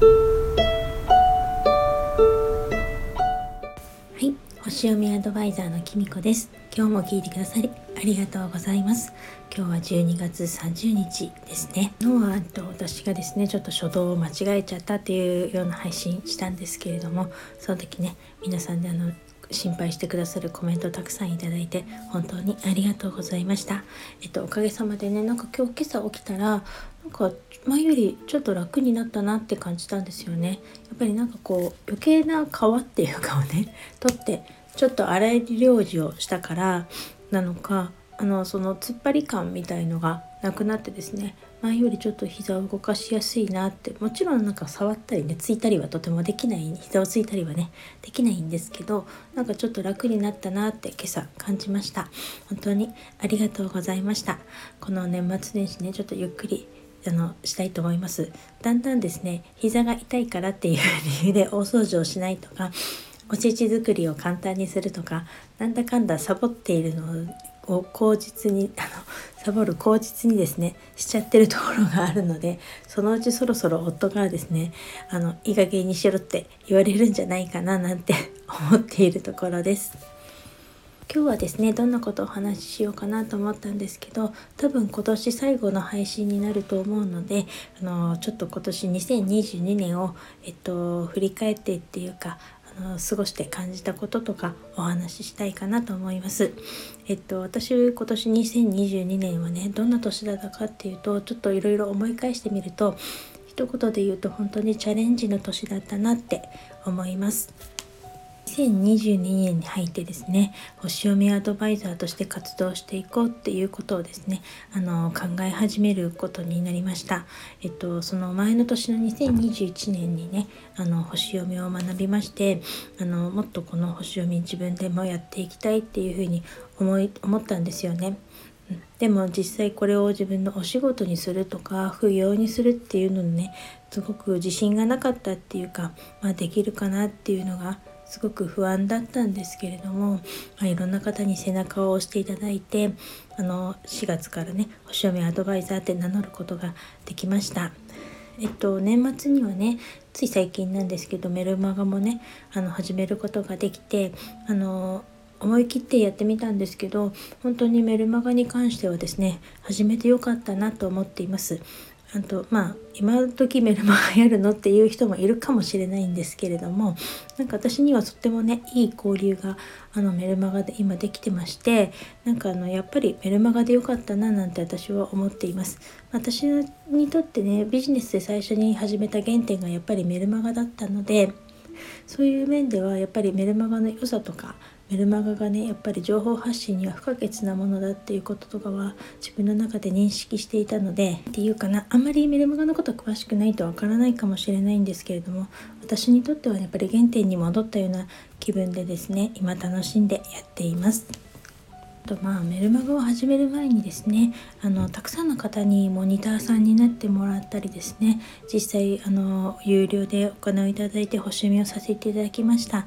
はい星読みアドバイザーのきみこです。今日も聞いてくださりありがとうございます。今日は12月30日ですね。のはと私がですねちょっと初動を間違えちゃったっていうような配信したんですけれどもその時ね皆さんであの心配してくださるコメントたくさんいただいて本当にありがとうございました。えっとおかげさまでねなんか今日今朝起きたらなんか前よりちょっと楽になったなって感じたんですよね。やっぱりなんかこう余計な皮っていうかをね 取ってちょっと洗い領事をしたからなのかあのその突っ張り感みたいのがなくなってですね前よりちょっと膝を動かしやすいなってもちろんなんか触ったりねついたりはとてもできない膝をついたりはねできないんですけどなんかちょっと楽になったなって今朝感じました本当にありがとうございましたこの年末年始ねちょっとゆっくりあのしたいと思いますだんだんですね膝が痛いからっていう理由で大掃除をしないとかおせち作りを簡単にするとかなんだかんだサボっているのを口実に あのサボる口実にですねしちゃってるところがあるのでそのうちそろそろ夫からですねあのいい加減にしろって言われるんじゃないかななんて思っているところです。今日はですねどんなことをお話ししようかなと思ったんですけど多分今年最後の配信になると思うのであのちょっと今年2022年を、えっと、振り返ってっていうか過ごして感じたこととかお話ししたいかなと思います。えっと私今年2022年はねどんな年だったかっていうとちょっといろいろ思い返してみると一言で言うと本当にチャレンジの年だったなって思います。2022年に入ってですね星読みアドバイザーとして活動していこうっていうことをですねあの考え始めることになりました。えっとその前の年の2021年にねあの星読みを学びましてあのもっとこの星読み自分でもやっていきたいっていうふうに思い思ったんですよね。でも実際これを自分のお仕事にするとか副業にするっていうのにねすごく自信がなかったっていうか、まあ、できるかなっていうのがすごく不安だったんですけれども、まあ、いろんな方に背中を押していただいてあの4月からね星読みアドバイザーって名乗ることができました。えっと、年末にはねつい最近なんですけどメルマガもねあの始めることができてあの思い切ってやってみたんですけど本当にメルマガに関してはですね始めてよかったなと思っていますあとまあ今時メルマガやるのっていう人もいるかもしれないんですけれどもなんか私にはとってもねいい交流があのメルマガで今できてましてなんかあのやっぱりメルマガで良かったななんて私は思っています。私にとってねビジネスで最初に始めた原点がやっぱりメルマガだったのでそういう面ではやっぱりメルマガの良さとかメルマガがねやっぱり情報発信には不可欠なものだっていうこととかは自分の中で認識していたのでっていうかなあんまりメルマガのこと詳しくないとわからないかもしれないんですけれども私にとってはやっぱり原点に戻ったような気分でですね今楽しんでやっています。とまあメルマガを始める前にですねあのたくさんの方にモニターさんになってもらったりですね実際あの有料でお金をいただいて星読みをさせていただきました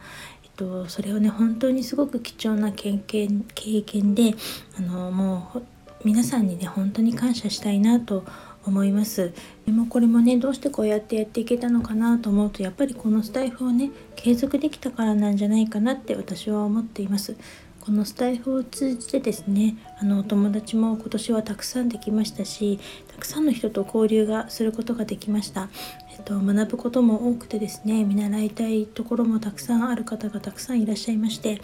と、それをね本当にすごく貴重な経験経験であのもう皆さんにね本当に感謝したいなと思います。でもこれもねどうしてこうやってやっていけたのかなと思うとやっぱりこのスタイフをね継続できたからなんじゃないかなって私は思っています。このスタイフを通じてですねあのお友達も今年はたくさんできましたしたくさんの人と交流がすることができました、と、学ぶことも多くてですね見習いたいところもたくさんある方がたくさんいらっしゃいまして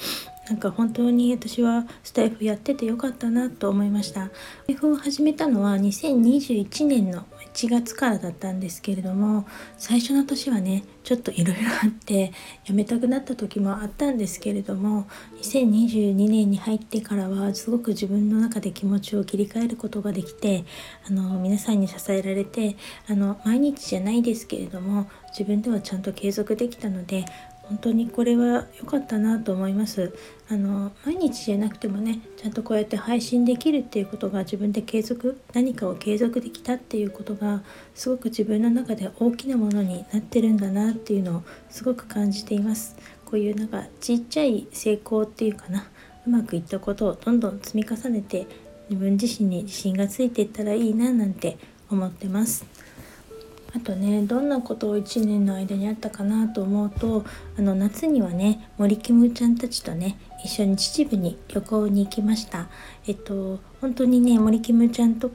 なんか本当に私はスタイフやっててよかったなと思いました。スタイフを始めたのは2021年の1月からだったんですけれども最初の年はねちょっといろいろあって辞めたくなった時もあったんですけれども2022年に入ってからはすごく自分の中で気持ちを切り替えることができてあの皆さんに支えられてあの毎日じゃないですけれども自分ではちゃんと継続できたので本当にこれは良かったなと思いますあの毎日じゃなくてもねちゃんとこうやって配信できるっていうことが自分で継続何かを継続できたっていうことがすごく自分の中で大きなものになってるんだなっていうのをすごく感じていますこういうなんかちっちゃい成功っていうかなうまくいったことをどんどん積み重ねて自分自身に自信がついていったらいいななんて思ってます。あとねどんなことを1年の間にあったかなと思うとあの夏にはね森キムちゃんたちとね一緒に秩父に旅行に行きました。えっと本当にね森キムちゃんと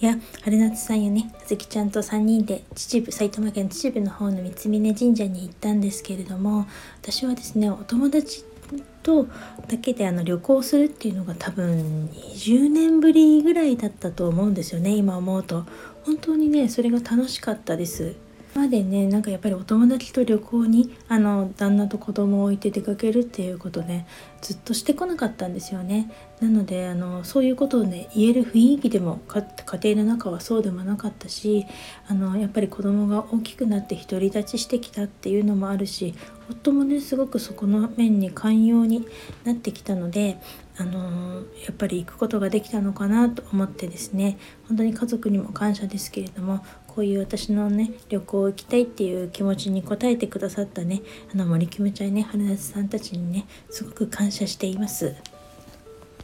や春夏さんやねあずきちゃんと3人で秩父埼玉県秩父の方の三峯神社に行ったんですけれども私はですねお友達とだけであの旅行するっていうのが多分20年ぶりぐらいだったと思うんですよね今思うと。本当にねそれが楽しかったです。までねなんかやっぱりお友達と旅行にあの旦那と子供を置いて出かけるっていうことねずっとしてこなかったんですよね。なのであのそういうことをね言える雰囲気でも家庭の中はそうでもなかったしあのやっぱり子供が大きくなって独り立ちしてきたっていうのもあるし夫もねすごくそこの面に寛容になってきたのであのやっぱり行くことができたのかなと思ってですね本当に家族にも感謝ですけれどもこういう私のね旅行行きたいっていう気持ちに応えてくださったねあの森キムちゃんね春夏さんたちにねすごく感謝しています。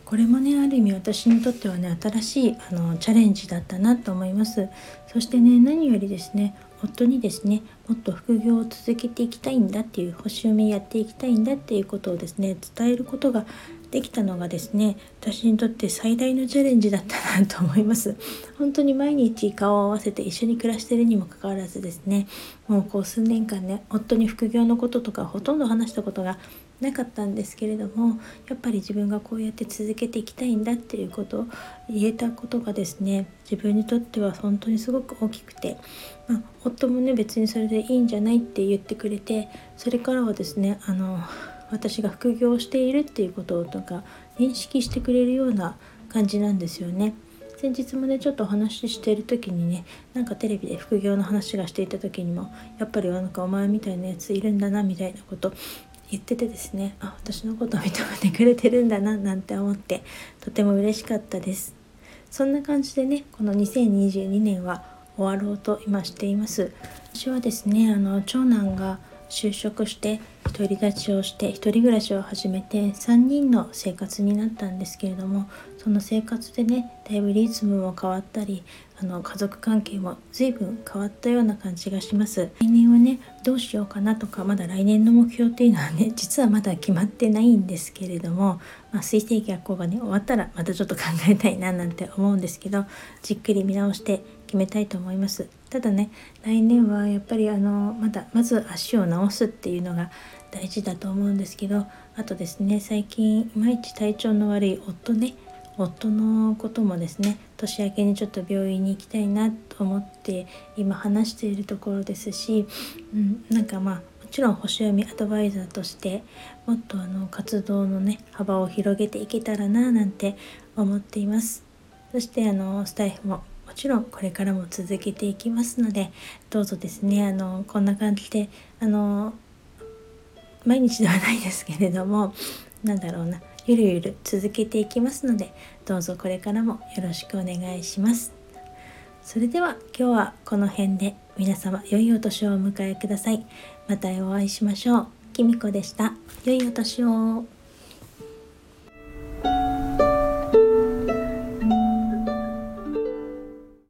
これもねある意味私にとってはね新しいあのチャレンジだったなと思いますそしてね何よりですね夫にですねもっと副業を続けていきたいんだっていう星読みやっていきたいんだっていうことをですね伝えることができたのがですね私にとって最大のチャレンジだったなと思います。本当に毎日顔を合わせて一緒に暮らしてるにもかかわらずですねもうこう数年間ね夫に副業のこととかほとんど話したことがなかったんですけれどもやっぱり自分がこうやって続けていきたいんだっていうことを言えたことがですね自分にとっては本当にすごく大きくて、まあ、夫もね別にそれでいいんじゃないって言ってくれてそれからはですねあの私が副業しているっていうこととか認識してくれるような感じなんですよね。先日もねちょっとお話ししている時にねなんかテレビで副業の話がしていた時にもやっぱりなんかお前みたいなやついるんだなみたいなこと言っててですねあ私のことを認めてくれてるんだななんて思ってとても嬉しかったですそんな感じでねこの2022年は終わろうと今しています私はですねあの長男が就職して独り立ちをして一人暮らしを始めて3人の生活になったんですけれどもその生活でねだいぶリズムも変わったりあの家族関係も随分変わったような感じがします。来年はねどうしようかなとかまだ来年の目標っていうのはね 実はまだ決まってないんですけれども、まあ、水星逆行がね終わったらまたちょっと考えたいななんて思うんですけどじっくり見直して決めたいと思います。ただね来年はやっぱりあのまだまず足を治すっていうのが大事だと思うんですけどあとですね最近いまいち体調の悪い夫ね夫のこともですね年明けにちょっと病院に行きたいなと思って今話しているところですし、うん、なんかまあもちろん星読みアドバイザーとしてもっとあの活動のね幅を広げていけたらななんて思っています。そしてあのスタイフもちろんこれからも続けていきますのでどうぞですねあのこんな感じであの毎日ではないですけれども何だろうなゆるゆる続けていきますのでどうぞこれからもよろしくお願いします。それでは今日はこの辺で皆様良いお年をお迎えください。またお会いしましょう。きみこでした。良いお年を。